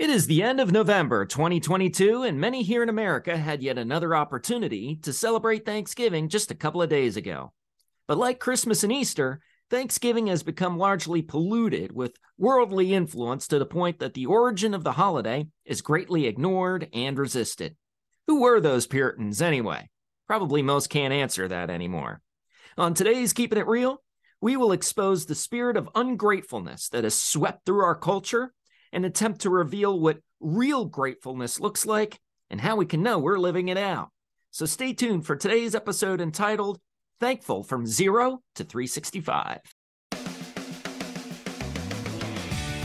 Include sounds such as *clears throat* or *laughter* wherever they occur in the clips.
It is the end of November 2022, and many here in America had yet another opportunity to celebrate Thanksgiving just a couple of days ago. But like Christmas and Easter, Thanksgiving has become largely polluted with worldly influence to the point that the origin of the holiday is greatly ignored and resisted. Who were those Puritans anyway? Probably most can't answer that anymore. On today's Keeping It Real, we will expose the spirit of ungratefulness that has swept through our culture and attempt to reveal what real gratefulness looks like and how we can know we're living it out. So stay tuned for today's episode entitled Thankful from Zero to 365.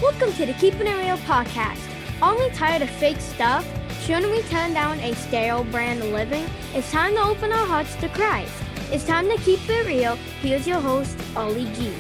Welcome to the Keeping It Real podcast. Only tired of fake stuff? Shouldn't we turn down a sterile brand of living? It's time to open our hearts to Christ. It's time to keep it real. Here's your host, Ollie G.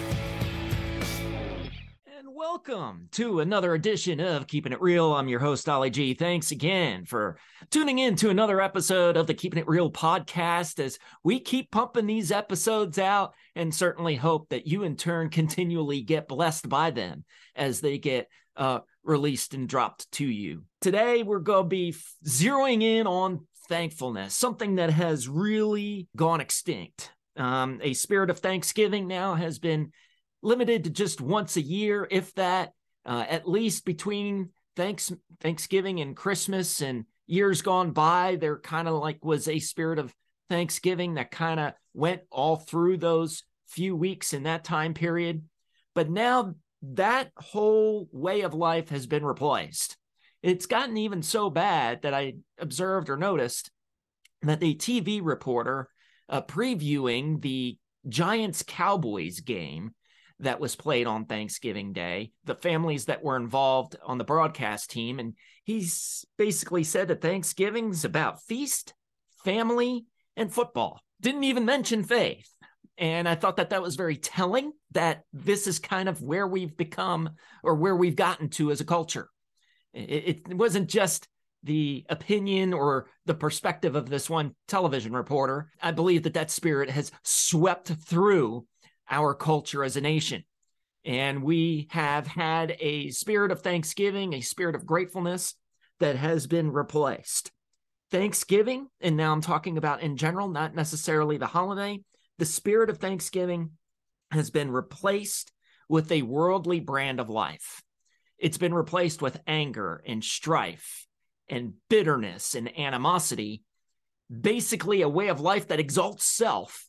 Welcome to another edition of Keeping It Real. I'm your host, Ollie G. Thanks again for tuning in to another episode of the Keeping It Real podcast as we keep pumping these episodes out and certainly hope that you in turn continually get blessed by them as they get uh, released and dropped to you. Today, we're going to be zeroing in on thankfulness, something that has really gone extinct. Um, a spirit of thanksgiving now has been limited to just once a year, if that, uh, at least between thanks Thanksgiving and Christmas and years gone by. There kind of like was a spirit of Thanksgiving that kind of went all through those few weeks in that time period. But now that whole way of life has been replaced. It's gotten even so bad that I observed or noticed that a TV reporter uh, previewing the Giants Cowboys game that was played on Thanksgiving Day, the families that were involved on the broadcast team. And he's basically said that Thanksgiving's about feast, family, and football. Didn't even mention faith. And I thought that that was very telling that this is kind of where we've become or where we've gotten to as a culture. It, it wasn't just the opinion or the perspective of this one television reporter. I believe that that spirit has swept through our culture as a nation. And we have had a spirit of thanksgiving, a spirit of gratefulness that has been replaced. Thanksgiving, and now I'm talking about in general, not necessarily the holiday, the spirit of thanksgiving has been replaced with a worldly brand of life. It's been replaced with anger and strife and bitterness and animosity, basically a way of life that exalts self.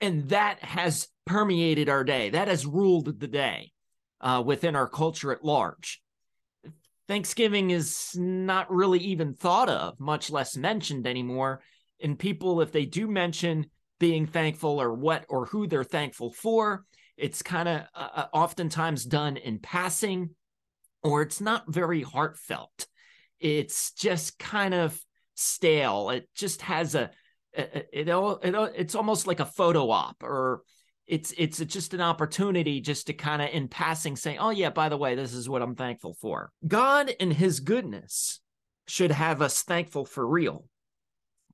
And that has permeated our day. That has ruled the day uh, within our culture at large. Thanksgiving is not really even thought of, much less mentioned anymore. And people, if they do mention being thankful or what or who they're thankful for, it's kind of uh, uh, oftentimes done in passing or it's not very heartfelt. It's just kind of stale. It just has a, it, it, it, it's almost like a photo op or it's it's just an opportunity just to kind of in passing say oh yeah by the way this is what i'm thankful for. God and his goodness should have us thankful for real.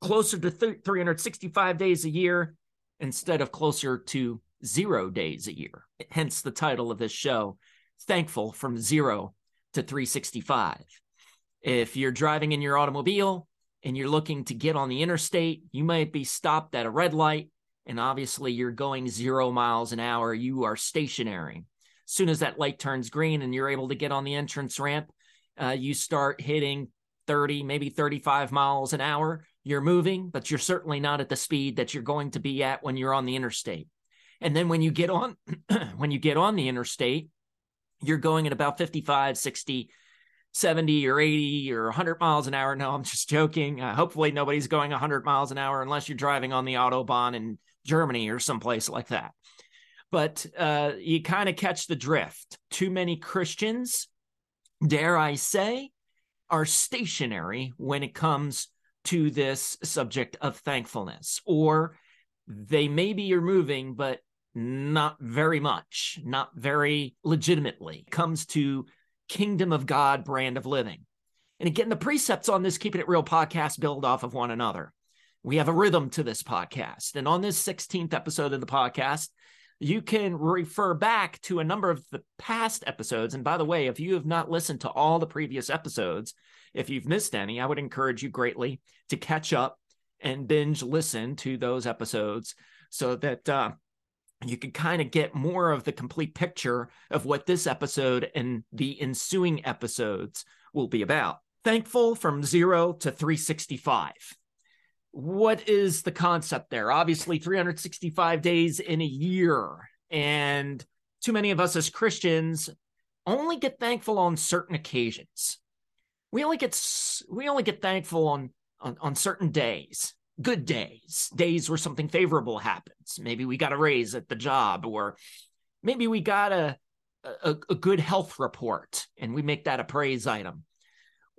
Closer to th- 365 days a year instead of closer to zero days a year. Hence the title of this show thankful from zero to 365 if you're driving in your automobile and you're looking to get on the interstate you might be stopped at a red light and obviously you're going zero miles an hour, you are stationary. As soon as that light turns green and you're able to get on the entrance ramp, uh, you start hitting 30, maybe 35 miles an hour. You're moving, but you're certainly not at the speed that you're going to be at when you're on the interstate. And then when you get on, *clears throat* when you get on the interstate, you're going at about 55, 60, 70 or 80 or 100 miles an hour. No, I'm just joking. Uh, hopefully, nobody's going 100 miles an hour unless you're driving on the Autobahn and Germany or someplace like that. But uh, you kind of catch the drift. Too many Christians, dare I say, are stationary when it comes to this subject of thankfulness, or they maybe are moving, but not very much, not very legitimately. It comes to kingdom of God brand of living. And again, the precepts on this Keeping It Real podcast build off of one another we have a rhythm to this podcast. And on this 16th episode of the podcast, you can refer back to a number of the past episodes. And by the way, if you have not listened to all the previous episodes, if you've missed any, I would encourage you greatly to catch up and binge listen to those episodes so that uh, you can kind of get more of the complete picture of what this episode and the ensuing episodes will be about. Thankful from zero to 365. What is the concept there? Obviously, 365 days in a year. And too many of us as Christians only get thankful on certain occasions. We only get we only get thankful on on, on certain days good days, days where something favorable happens. Maybe we got a raise at the job, or maybe we got a, a, a good health report and we make that a praise item.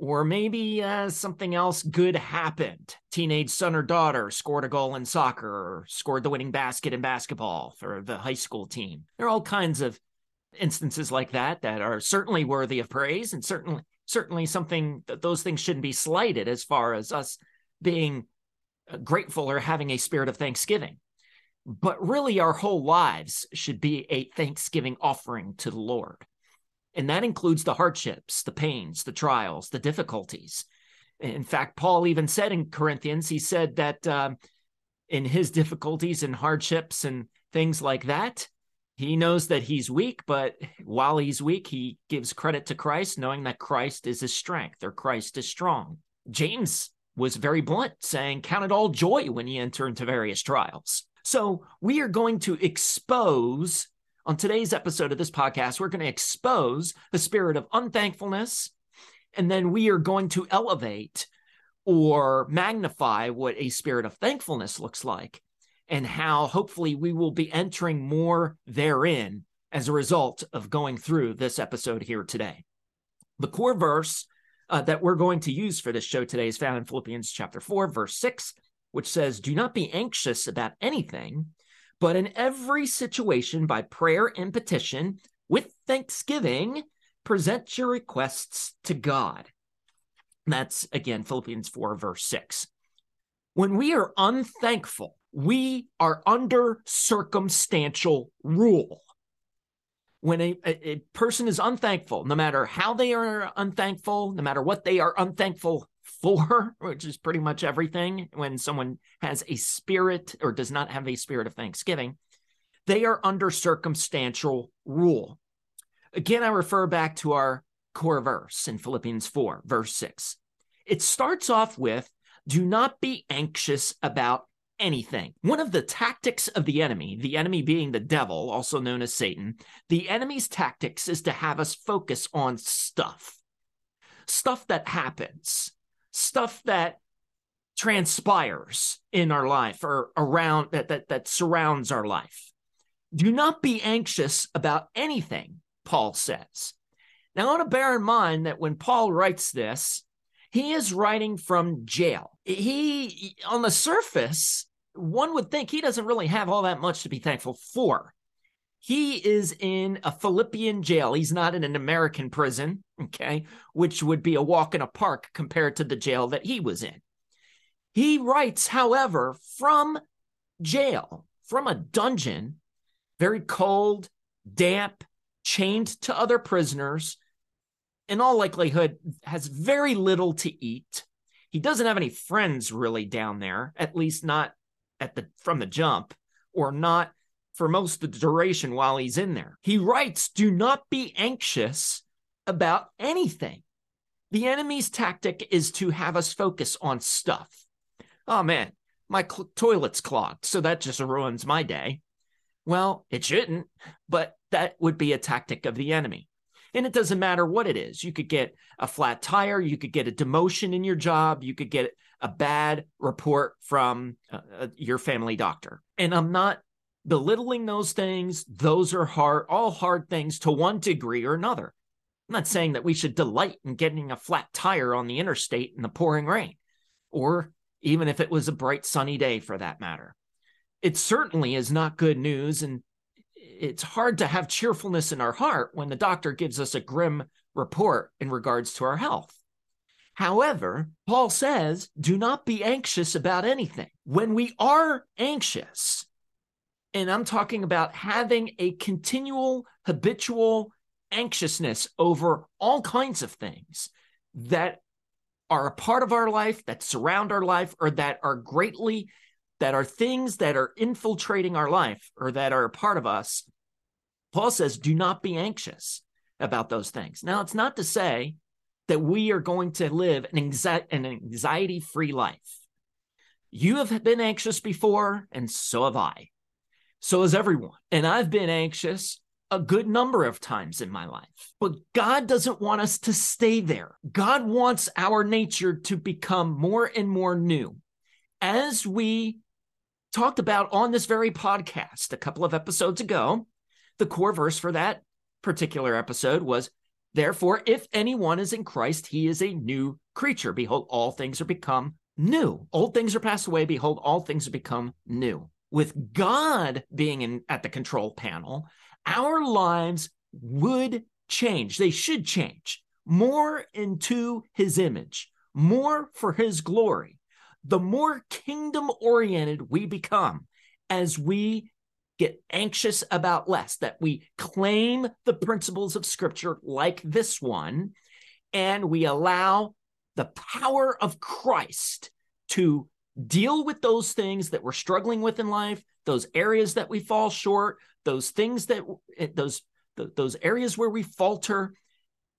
Or maybe uh, something else good happened. Teenage son or daughter scored a goal in soccer or scored the winning basket in basketball for the high school team. There are all kinds of instances like that that are certainly worthy of praise and certainly certainly something that those things shouldn't be slighted as far as us being grateful or having a spirit of thanksgiving. But really, our whole lives should be a thanksgiving offering to the Lord. And that includes the hardships, the pains, the trials, the difficulties. In fact, Paul even said in Corinthians, he said that um, in his difficulties and hardships and things like that, he knows that he's weak, but while he's weak, he gives credit to Christ, knowing that Christ is his strength or Christ is strong. James was very blunt, saying, Count it all joy when you enter into various trials. So, we are going to expose on today's episode of this podcast, we're going to expose the spirit of unthankfulness, and then we are going to elevate or magnify what a spirit of thankfulness looks like, and how hopefully we will be entering more therein as a result of going through this episode here today. The core verse uh, that we're going to use for this show today is found in Philippians chapter 4, verse 6, which says, Do not be anxious about anything, but in every situation, by prayer and petition, with thanksgiving, present your requests to God. That's again Philippians 4, verse 6. When we are unthankful, we are under circumstantial rule when a, a, person is unthankful, no matter how they are unthankful, no matter what they are unthankful for, *laughs* which is pretty much everything, when someone has a spirit or does not have a spirit of thanksgiving, they are under circumstantial rule. Again, I refer back to our core verse in Philippians 4, verse 6. It starts off with, Do not be anxious about anything. One of the tactics of the enemy, the enemy being the devil, also known as Satan, the enemy's tactics is to have us focus on stuff, stuff that happens, stuff that transpires in our life or around that, that, that surrounds our life. Do not be anxious about anything, Paul says. Now, I want to bear in mind that when Paul writes this, he is writing from jail. He, on the surface, one would think he doesn't really have all that much to be thankful for. He is in a Philippian jail. He's not in an American prison, okay, which would be a walk in a park compared to the jail that he was in. He writes, however, from jail, from a dungeon, very cold, damp, chained to other prisoners, in all likelihood, has very little to eat. He doesn't have any friends really down there, at least not at the from the jump or not for most of the duration while he's in there. He writes, "Do not be anxious about anything." The enemy's tactic is to have us focus on stuff. Oh man, my cl- toilet's clogged, so that just ruins my day. Well, it shouldn't, but that would be a tactic of the enemy. And it doesn't matter what it is. You could get a flat tire, you could get a demotion in your job, you could get a bad report from uh, uh, your family doctor. And I'm not belittling those things. Those are hard, all hard things to one degree or another. I'm not saying that we should delight in getting a flat tire on the interstate in the pouring rain, or even if it was a bright sunny day for that matter. It certainly is not good news. And it's hard to have cheerfulness in our heart when the doctor gives us a grim report in regards to our health. However, Paul says, do not be anxious about anything. When we are anxious, And I'm talking about having a continual, habitual anxiousness over all kinds of things that are a part of our life, that surround our life, or that are greatly, that are things that are infiltrating our life or that are a part of us. Paul says, do not be anxious about those things. Now, it's not to say that we are going to live an, anxiety free life. You have been anxious before, and so have I. So has everyone. And I've been anxious a good number of times in my life. But God doesn't want us to stay there. God wants our nature to become more and more new. As we talked about on this very podcast a couple of episodes ago, the core verse for that particular episode was Therefore, if anyone is in Christ, he is a new creature. Behold, all things are become new. Old things are passed away. Behold, all things are become new. With God being in, at the control panel, our lives would change. They should change more into his image, more for his glory. The more kingdom oriented we become as we get anxious about less, that we claim the principles of scripture like this one, and we allow the power of Christ to deal with those things that we're struggling with in life, those areas that we fall short, those things that eh, those those areas where we falter,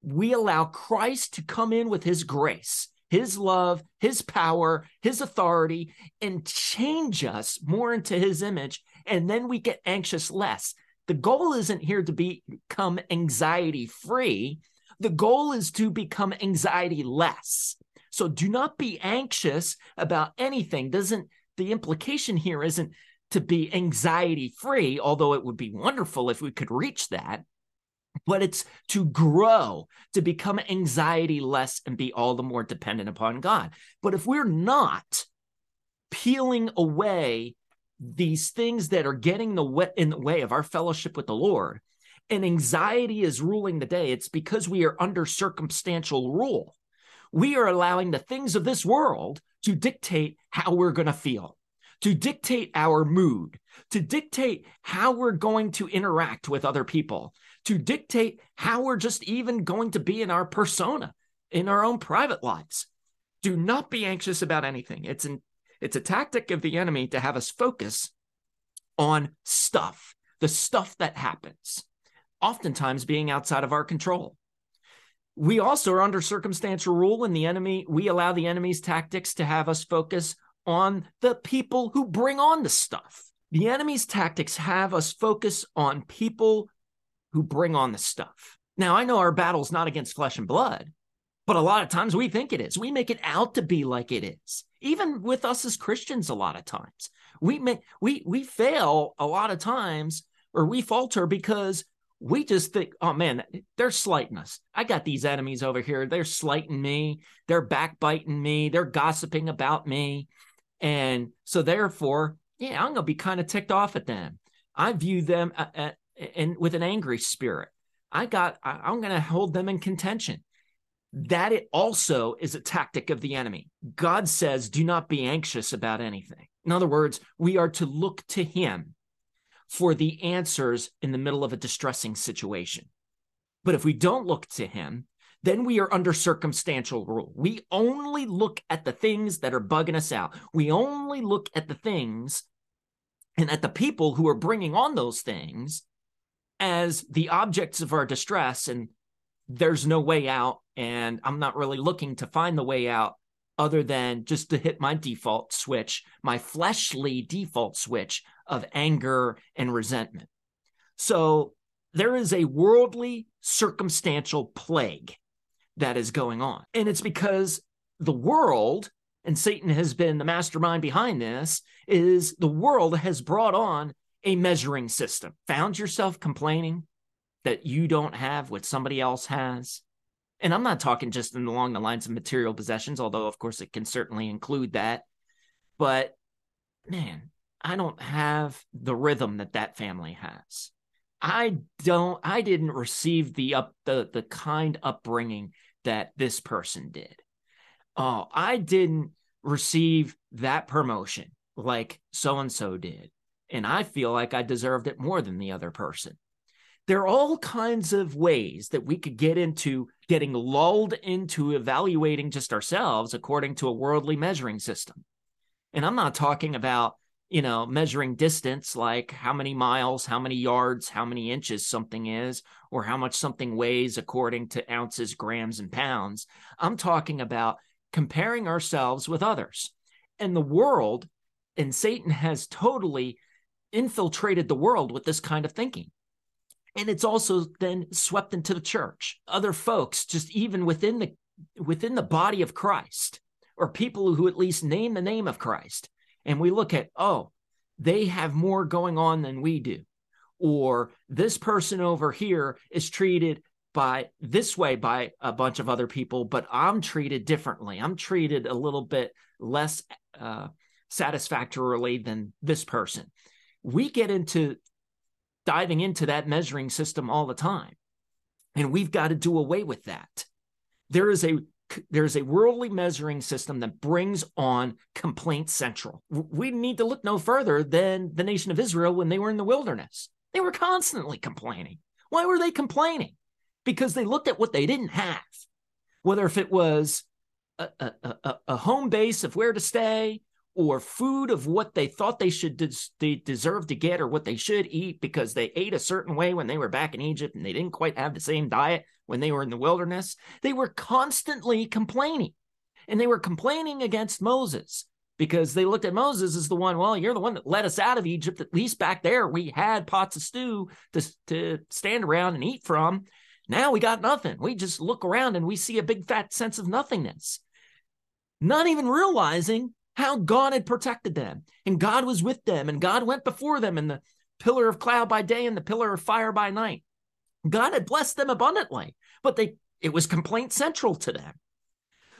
we allow Christ to come in with his grace, his love, his power, his authority, and change us more into his image. And then we get anxious less. The goal isn't here to be, become anxiety free. The goal is to become anxiety less. So do not be anxious about anything. Doesn't the implication here isn't to be anxiety free, although it would be wonderful if we could reach that. But it's to grow, to become anxiety less and be all the more dependent upon God. But if we're not peeling away these things that are getting the in the way of our fellowship with the Lord, and anxiety is ruling the day, it's because we are under circumstantial rule. We are allowing the things of this world to dictate how we're going to feel to dictate our mood, to dictate how we're going to interact with other people, to dictate how we're just even going to be in our persona, in our own private lives. Do not be anxious about anything. It's an it's a tactic of the enemy to have us focus on stuff, the stuff that happens, oftentimes being outside of our control. We also are under circumstantial rule, and the enemy, we allow the enemy's tactics to have us focus on the people who bring on the stuff. The enemy's tactics have us focus on people who bring on the stuff. Now, I know our battle's not against flesh and blood, but a lot of times we think it is. We make it out to be like it is. Even with us as Christians, a lot of times we make we we fail a lot of times or we falter because we just think, oh man, they're slighting us. I got these enemies over here. They're slighting me. They're backbiting me. They're gossiping about me. And so, therefore, yeah, I'm going to be kind of ticked off at them. I view them at, at, in, with an angry spirit. I got, I, I'm going to hold them in contention. That it also is a tactic of the enemy. God says, do not be anxious about anything. In other words, we are to look to him for the answers in the middle of a distressing situation. But if we don't look to him, then we are under circumstantial rule. We only look at the things that are bugging us out. We only look at the things and at the people who are bringing on those things as the objects of our distress. And there's no way out. And I'm not really looking to find the way out other than just to hit my default switch, my fleshly default switch of anger and resentment. So there is a worldly circumstantial plague that is going on. And it's because the world, and Satan has been the mastermind behind this, is the world has brought on a measuring system. Found yourself complaining that you don't have what somebody else has? And I'm not talking just along the lines of material possessions, although, of course, it can certainly include that. But man, I don't have the rhythm that that family has. I don't I didn't receive the up the the kind upbringing that this person did. Oh, I didn't receive that promotion like so and so did. and I feel like I deserved it more than the other person. There are all kinds of ways that we could get into getting lulled into evaluating just ourselves according to a worldly measuring system. And I'm not talking about, you know, measuring distance like how many miles, how many yards, how many inches something is, or how much something weighs according to ounces, grams, and pounds. I'm talking about comparing ourselves with others. And the world and Satan has totally infiltrated the world with this kind of thinking. And it's also then swept into the church. Other folks, just even within the within the body of Christ, or people who at least name the name of Christ, and we look at, oh, they have more going on than we do. Or this person over here is treated by this way by a bunch of other people, but I'm treated differently. I'm treated a little bit less uh, satisfactorily than this person. We get into diving into that measuring system all the time. And we've got to do away with that. There is a there's a worldly measuring system that brings on complaint central. We need to look no further than the nation of Israel when they were in the wilderness. They were constantly complaining. Why were they complaining? Because they looked at what they didn't have, whether if it was a, a, a, a home base of where to stay, or food of what they thought they should des- they deserve to get or what they should eat because they ate a certain way when they were back in Egypt and they didn't quite have the same diet when they were in the wilderness. They were constantly complaining. And they were complaining against Moses because they looked at Moses as the one, well, you're the one that led us out of Egypt. At least back there, we had pots of stew to, to stand around and eat from. Now we got nothing. We just look around and we see a big fat sense of nothingness. Not even realizing how God had protected them and God was with them and God went before them in the pillar of cloud by day and the pillar of fire by night. God had blessed them abundantly, but they it was complaint central to them.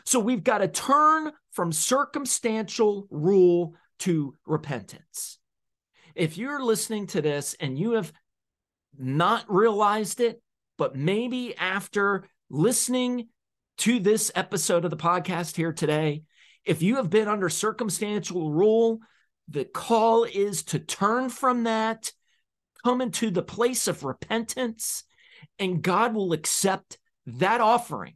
So we've got to turn from circumstantial rule to repentance. If you're listening to this and you have not realized it, but maybe after listening to this episode of the podcast here today, if you have been under circumstantial rule, the call is to turn from that, come into the place of repentance, and God will accept that offering,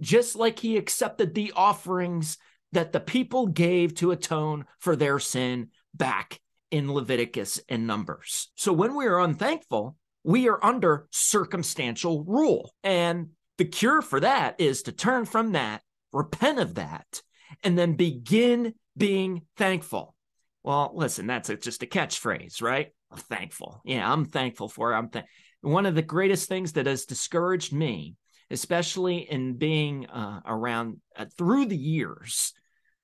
just like He accepted the offerings that the people gave to atone for their sin back in Leviticus and Numbers. So when we are unthankful, we are under circumstantial rule. And the cure for that is to turn from that, repent of that, and then begin being thankful. Well, listen, that's a, just a catchphrase, right? I'm thankful. Yeah, I'm thankful for it. I'm th- one of the greatest things that has discouraged me, especially in being uh, around uh, through the years,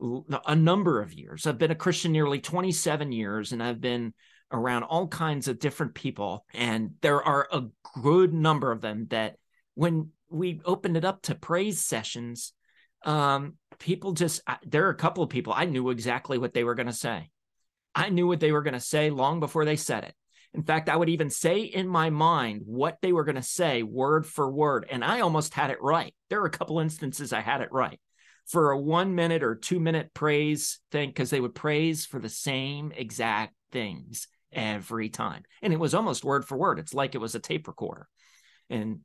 a number of years. I've been a Christian nearly 27 years, and I've been around all kinds of different people. And there are a good number of them that when we opened it up to praise sessions, um, people just there are a couple of people I knew exactly what they were going to say. I knew what they were going to say long before they said it. In fact, I would even say in my mind what they were going to say word for word, and I almost had it right. There were a couple instances I had it right for a one minute or two minute praise thing because they would praise for the same exact things every time. And it was almost word for word. It's like it was a tape recorder. And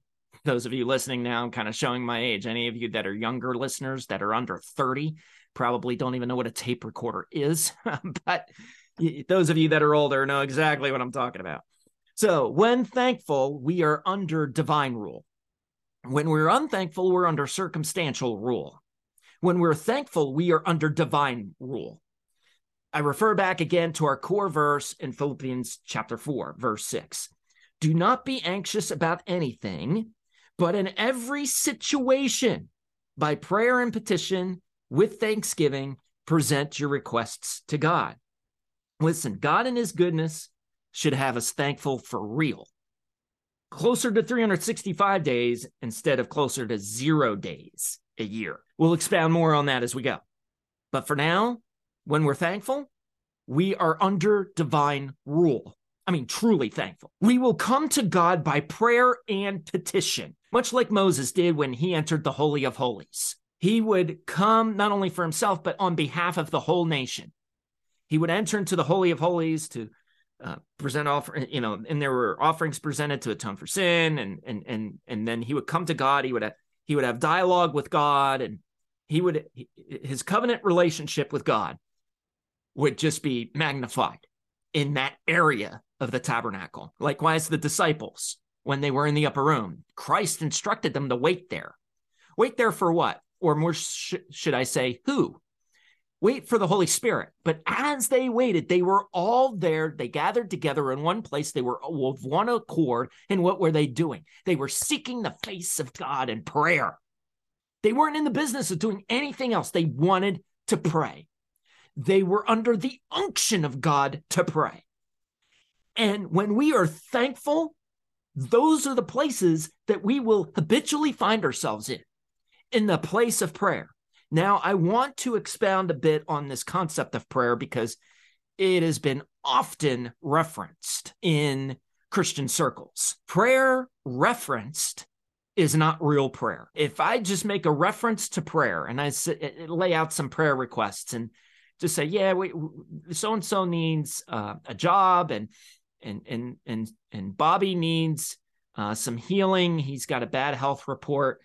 those of you listening now, I'm kind of showing my age. Any of you that are younger listeners that are under 30 probably don't even know what a tape recorder is. *laughs* but those of you that are older know exactly what I'm talking about. So, when thankful, we are under divine rule. When we're unthankful, we're under circumstantial rule. When we're thankful, we are under divine rule. I refer back again to our core verse in Philippians chapter 4, verse 6. Do not be anxious about anything, but in every situation, by prayer and petition, with thanksgiving, present your requests to God. Listen, God in His goodness should have us thankful for real. Closer to 365 days instead of closer to zero days a year. We'll expound more on that as we go. But for now, when we're thankful, we are under divine rule. I mean, truly thankful. We will come to God by prayer and petition much like Moses did when he entered the Holy of Holies. He would come not only for himself, but on behalf of the whole nation. He would enter into the Holy of Holies to uh, present offering, you know, and there were offerings presented to atone for sin, and and and and then he would come to God. He would have he would have dialogue with God, and he would his covenant relationship with God would just be magnified in that area of the tabernacle. Likewise, the disciples when they were in the upper room, Christ instructed them to wait there. Wait there for what? Or more, sh- should I say, who? wait for the Holy Spirit. But as they waited, they were all there. They gathered together in one place. They were of one accord. And what were they doing? They were seeking the face of God in prayer. They weren't in the business of doing anything else. They wanted to pray. They were under the unction of God to pray. And when we are thankful, those are the places that we will habitually find ourselves in, in the place of prayer. Now, I want to expound a bit on this concept of prayer because it has been often referenced in Christian circles. Prayer referenced is not real prayer. If I just make a reference to prayer and I lay out some prayer requests and just say, yeah, so and so needs uh, a job and and and and and Bobby needs uh, some healing. He's got a bad health report,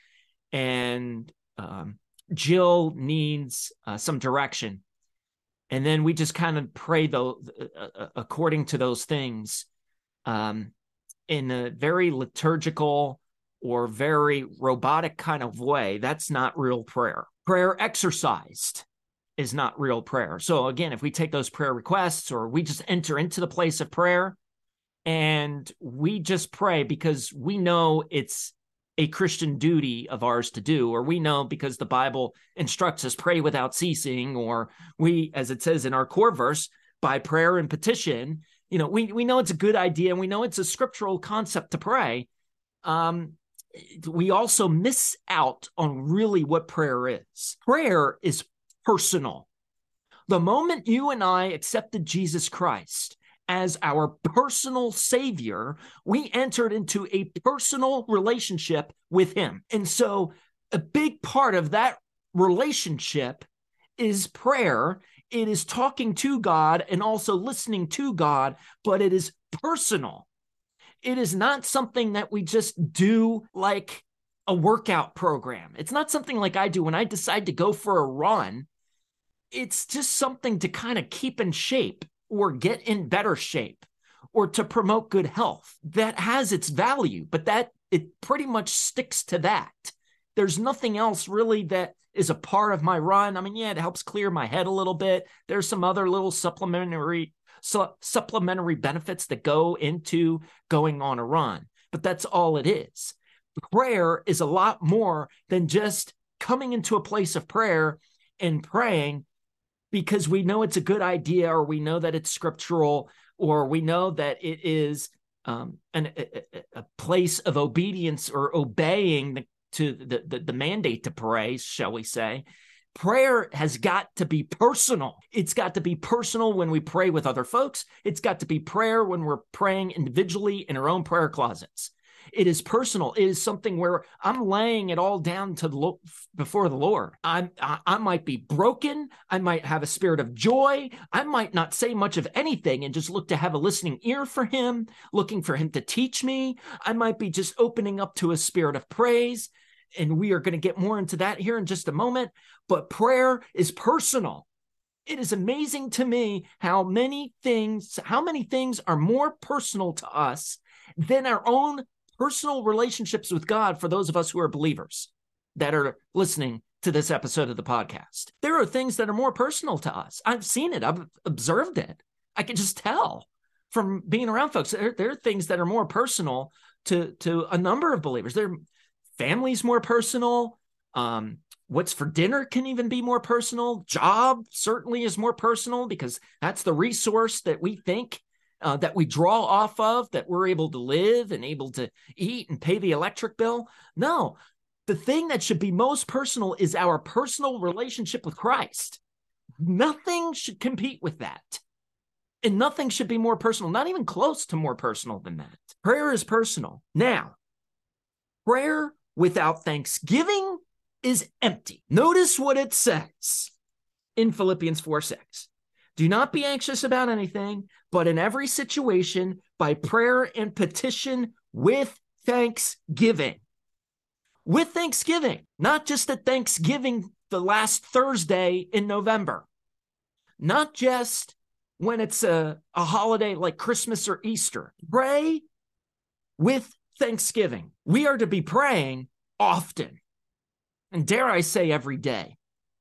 and um, Jill needs uh, some direction. And then we just kind of pray though uh, uh, according to those things um, in a very liturgical or very robotic kind of way. That's not real prayer. Prayer exercised is not real prayer. So again, if we take those prayer requests or we just enter into the place of prayer and we just pray because we know it's a Christian duty of ours to do, or we know because the Bible instructs us pray without ceasing, or we, as it says in our core verse, by prayer and petition, you know, we, we know it's a good idea and we know it's a scriptural concept to pray. Um, we also miss out on really what prayer is. Prayer is personal. The moment you and I accepted Jesus Christ, as our personal savior, we entered into a personal relationship with him. And so, a big part of that relationship is prayer. It is talking to God and also listening to God, but it is personal. It is not something that we just do like a workout program. It's not something like I do when I decide to go for a run. It's just something to kind of keep in shape or get in better shape or to promote good health. That has its value, but that it pretty much sticks to that. There's nothing else really that is a part of my run. I mean, yeah, it helps clear my head a little bit. There's some other little supplementary su- supplementary benefits that go into going on a run, but that's all it is. Prayer is a lot more than just coming into a place of prayer and praying because we know it's a good idea or we know that it's scriptural or we know that it is um, an, a, a, place of obedience or obeying the, to the, the, the mandate to pray, shall we say. Prayer has got to be personal. It's got to be personal when we pray with other folks. It's got to be prayer when we're praying individually in our own prayer closets. It is personal. It is something where I'm laying it all down to the before the Lord. I'm I, I might be broken. I might have a spirit of joy. I might not say much of anything and just look to have a listening ear for Him, looking for Him to teach me. I might be just opening up to a spirit of praise. And we are going to get more into that here in just a moment. But prayer is personal it is amazing to me how many things how many things are more personal to us than our own personal relationships with God for those of us who are believers that are listening to this episode of the podcast. There are things that are more personal to us. I've seen it, I've observed it. I can just tell from being around folks. There, there are things that are more personal to to a number of believers. Their families more personal. Um, what's for dinner can even be more personal. Job certainly is more personal because that's the resource that we think uh, that we draw off of that we're able to live and able to eat and pay the electric bill. No, the thing that should be most personal is our personal relationship with Christ. Nothing should compete with that. And nothing should be more personal, not even close to more personal than that. Prayer is personal. Now, prayer without thanksgiving is empty. Notice what it says in Philippians 4 6. Do not be anxious about anything, but in every situation, by prayer and petition with thanksgiving. With thanksgiving, not just at Thanksgiving the last Thursday in November, not just when it's a, a holiday like Christmas or Easter. Pray with thanksgiving. We are to be praying often, and dare I say, every day.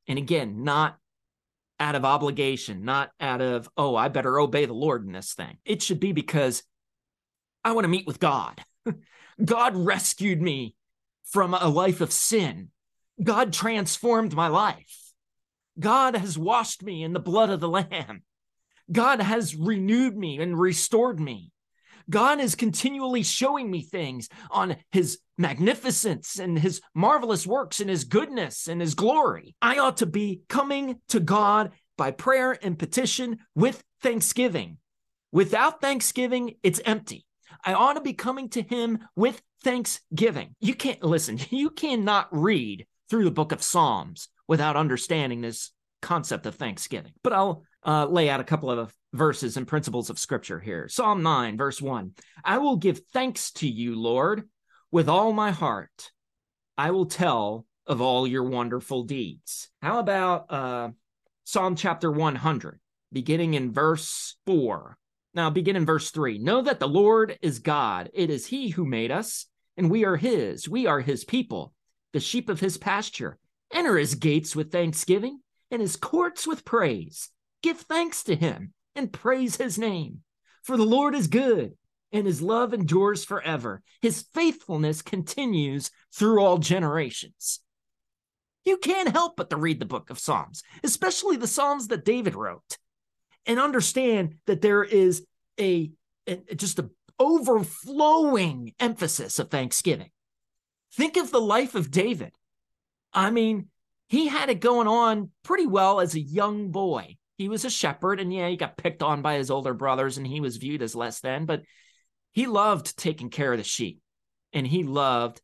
And again, not out of obligation, not out of, oh, I better obey the Lord in this thing. It should be because I want to meet with God. *laughs* God rescued me from a life of sin. God transformed my life. God has washed me in the blood of the Lamb. God has renewed me and restored me. God is continually showing me things on his magnificence and his marvelous works and his goodness and his glory. I ought to be coming to God by prayer and petition with thanksgiving. Without thanksgiving, it's empty. I ought to be coming to him with thanksgiving. You can't listen, *laughs* you cannot read through the book of Psalms without understanding this concept of thanksgiving. But I'll uh, lay out a couple of verses and principles of scripture here. Psalm 9, verse 1 I will give thanks to you, Lord, with all my heart. I will tell of all your wonderful deeds. How about uh, Psalm chapter 100, beginning in verse 4? Now, begin in verse 3. Know that the Lord is God. It is He who made us, and we are His. We are His people, the sheep of His pasture. Enter His gates with thanksgiving and His courts with praise. Give thanks to Him and praise his name. For the Lord is good, and his love endures forever. His faithfulness continues through all generations. You can't help but to read the book of Psalms, especially the Psalms that David wrote, and understand that there is a, a just a overflowing emphasis of thanksgiving. Think of the life of David. I mean, he had it going on pretty well as a young boy he was a shepherd and yeah he got picked on by his older brothers and he was viewed as less than but he loved taking care of the sheep and he loved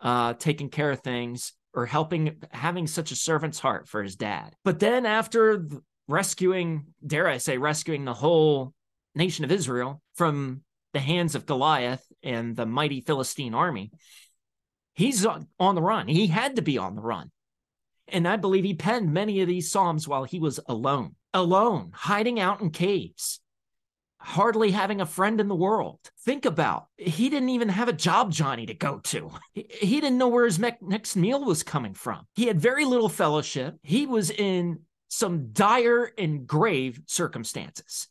uh, taking care of things or helping having such a servant's heart for his dad. But then after rescuing dare i say rescuing the whole nation of israel from the hands of goliath and the mighty philistine army he's on the run. He had to be on the run. And I believe he penned many of these Psalms while he was alone, alone, hiding out in caves, hardly having a friend in the world. Think about he didn't even have a job Johnny to go to. He, didn't know where his me- next meal was coming from. He had very little fellowship. He was in some dire and grave circumstances.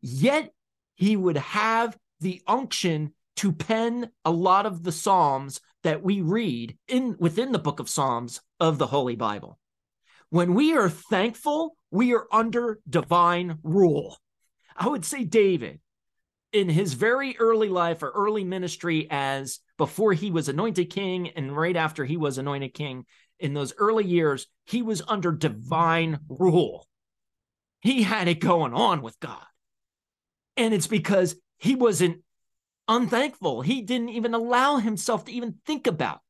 Yet he would have the unction to pen a lot of the Psalms that we read in within the book of Psalms of the Holy Bible. When we are thankful, we are under divine rule. I would say David, in his very early life or early ministry, as before he was anointed king and right after he was anointed king, in those early years, he was under divine rule. He had it going on with God. And it's because he wasn't unthankful. He didn't even allow himself to even think about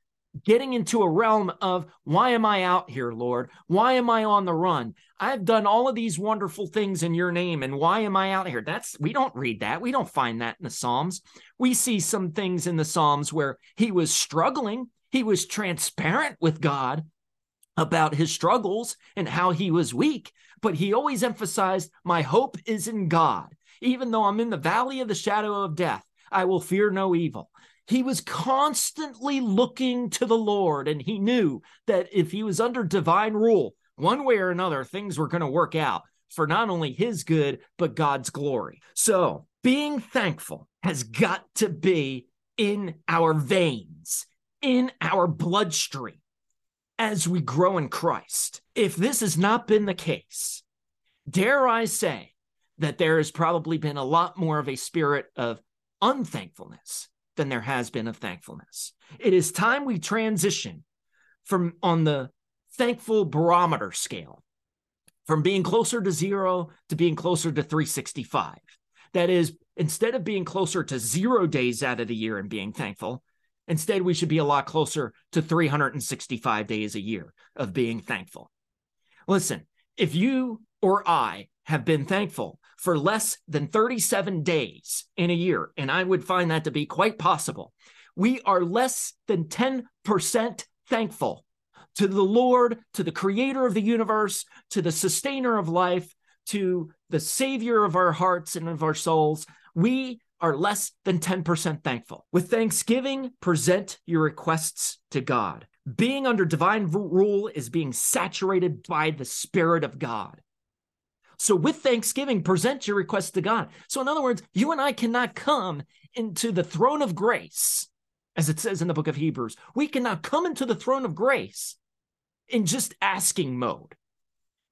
getting into a realm of why am I out here, Lord? Why am I on the run? I've done all of these wonderful things in your name, and why am I out here? That's we don't read that. We don't find that in the Psalms. We see some things in the Psalms where he was struggling, he was transparent with God about his struggles and how he was weak, but he always emphasized, My hope is in God. Even though I'm in the valley of the shadow of death, I will fear no evil. He was constantly looking to the Lord, and he knew that if he was under divine rule, one way or another, things were going to work out for not only his good, but God's glory. So, being thankful has got to be in our veins, in our bloodstream as we grow in Christ. If this has not been the case, dare I say that there has probably been a lot more of a spirit of unthankfulness than there has been of thankfulness. It is time we transition from on the thankful barometer scale from being closer to zero to being closer to 365. That is, instead of being closer to zero days out of the year and being thankful, instead we should be a lot closer to 365 days a year of being thankful. Listen, if you or I have been thankful for less than 37 days in a year, and I would find that to be quite possible. We are less than 10% thankful to the Lord, to the creator of the universe, to the sustainer of life, to the savior of our hearts and of our souls. We are less than 10% thankful. With thanksgiving, present your requests to God. Being under divine rule is being saturated by the Spirit of God. So, with thanksgiving, present your requests to God. So, in other words, you and I cannot come into the throne of grace, as it says in the book of Hebrews. We cannot come into the throne of grace in just asking mode,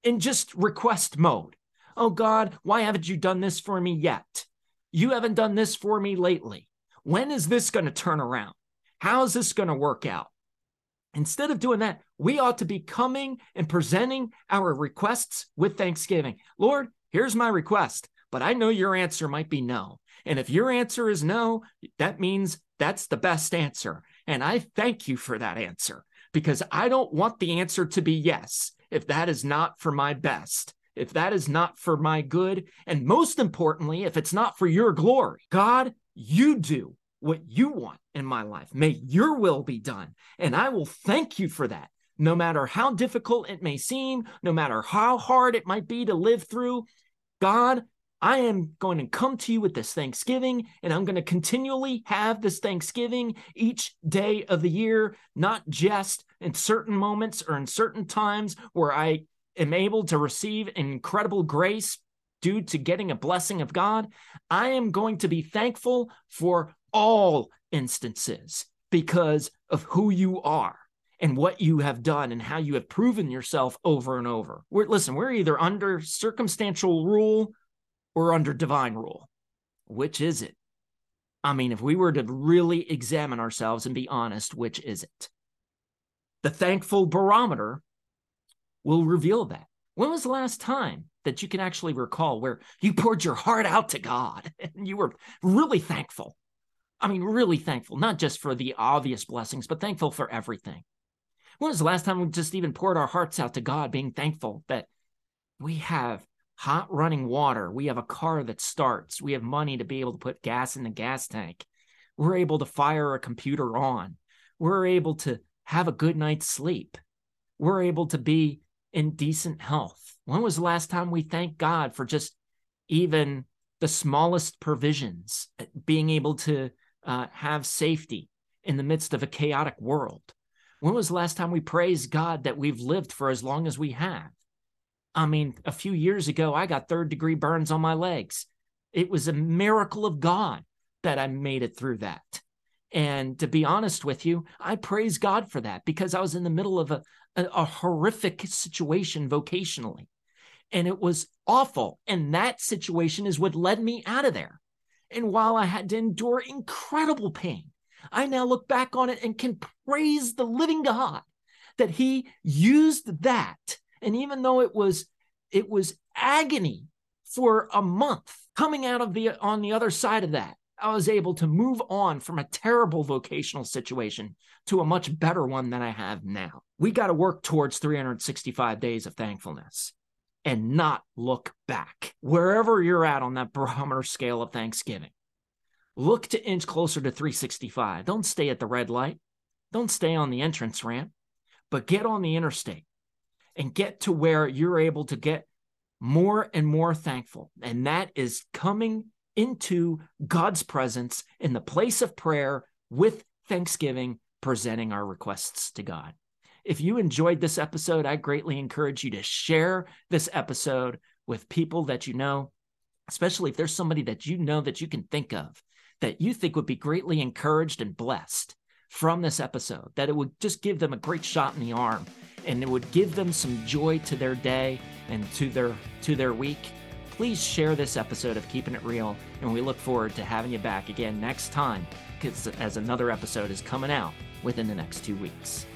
in just request mode. Oh God, why haven't you done this for me yet? You haven't done this for me lately. When is this going to turn around? How is this going to work out? Instead of doing that, we ought to be coming and presenting our requests with thanksgiving. Lord, here's my request, but I know your answer might be no. And if your answer is no, that means that's the best answer. And I thank you for that answer because I don't want the answer to be yes if that is not for my best, if that is not for my good, and most importantly, if it's not for your glory. God, you do what you want in my life. May your will be done. And I will thank you for that. No matter how difficult it may seem, no matter how hard it might be to live through, God, I am going to come to you with this Thanksgiving, and I'm going to continually have this Thanksgiving each day of the year, not just in certain moments or in certain times where I am able to receive incredible grace due to getting a blessing of God. I am going to be thankful for all instances because of who you are and what you have done and how you have proven yourself over and over. We're, listen, we're either under circumstantial rule or under divine rule. Which is it? I mean, if we were to really examine ourselves and be honest, which is it? The thankful barometer will reveal that. When was the last time that you can actually recall where you poured your heart out to God *laughs* and you were really thankful? I mean, really thankful, not just for the obvious blessings, but thankful for everything. When was the last time we just even poured our hearts out to God, being thankful that we have hot running water, we have a car that starts, we have money to be able to put gas in the gas tank, we're able to fire a computer on, we're able to have a good night's sleep, we're able to be in decent health. When was the last time we thanked God for just even the smallest provisions, being able to uh, have safety in the midst of a chaotic world? When was the last time we praised God that we've lived for as long as we have? I mean, a few years ago, I got third degree burns on my legs. It was a miracle of God that I made it through that. And to be honest with you, I praise God for that because I was in the middle of a, a, a horrific situation vocationally. And it was awful. And that situation is what led me out of there. And while I had to endure incredible pain, I now look back on it and can praise the living God that He used that. And even though it was it was agony for a month, coming out of the on the other side of that, I was able to move on from a terrible vocational situation to a much better one than I have now. We got to work towards 365 days of thankfulness and not look back. Wherever you're at on that *laughs* barometer scale of Thanksgiving, look to inch closer to 365. Don't stay at the red light. Don't stay on the entrance ramp, but get on the interstate and get to where you're able to get more and more thankful. And that is coming into God's presence in the place of prayer with thanksgiving, presenting our requests to God. If you enjoyed this episode, I greatly encourage you to share this episode with people that you know, especially if there's somebody that you know that you can think of that you think would be greatly encouraged and blessed from this episode, that it would just give them a great shot in the arm and it would give them some joy to their day and to their to their week. Please share this episode of Keeping It Real, and we look forward to having you back again next time, as another episode is coming out within the next two weeks.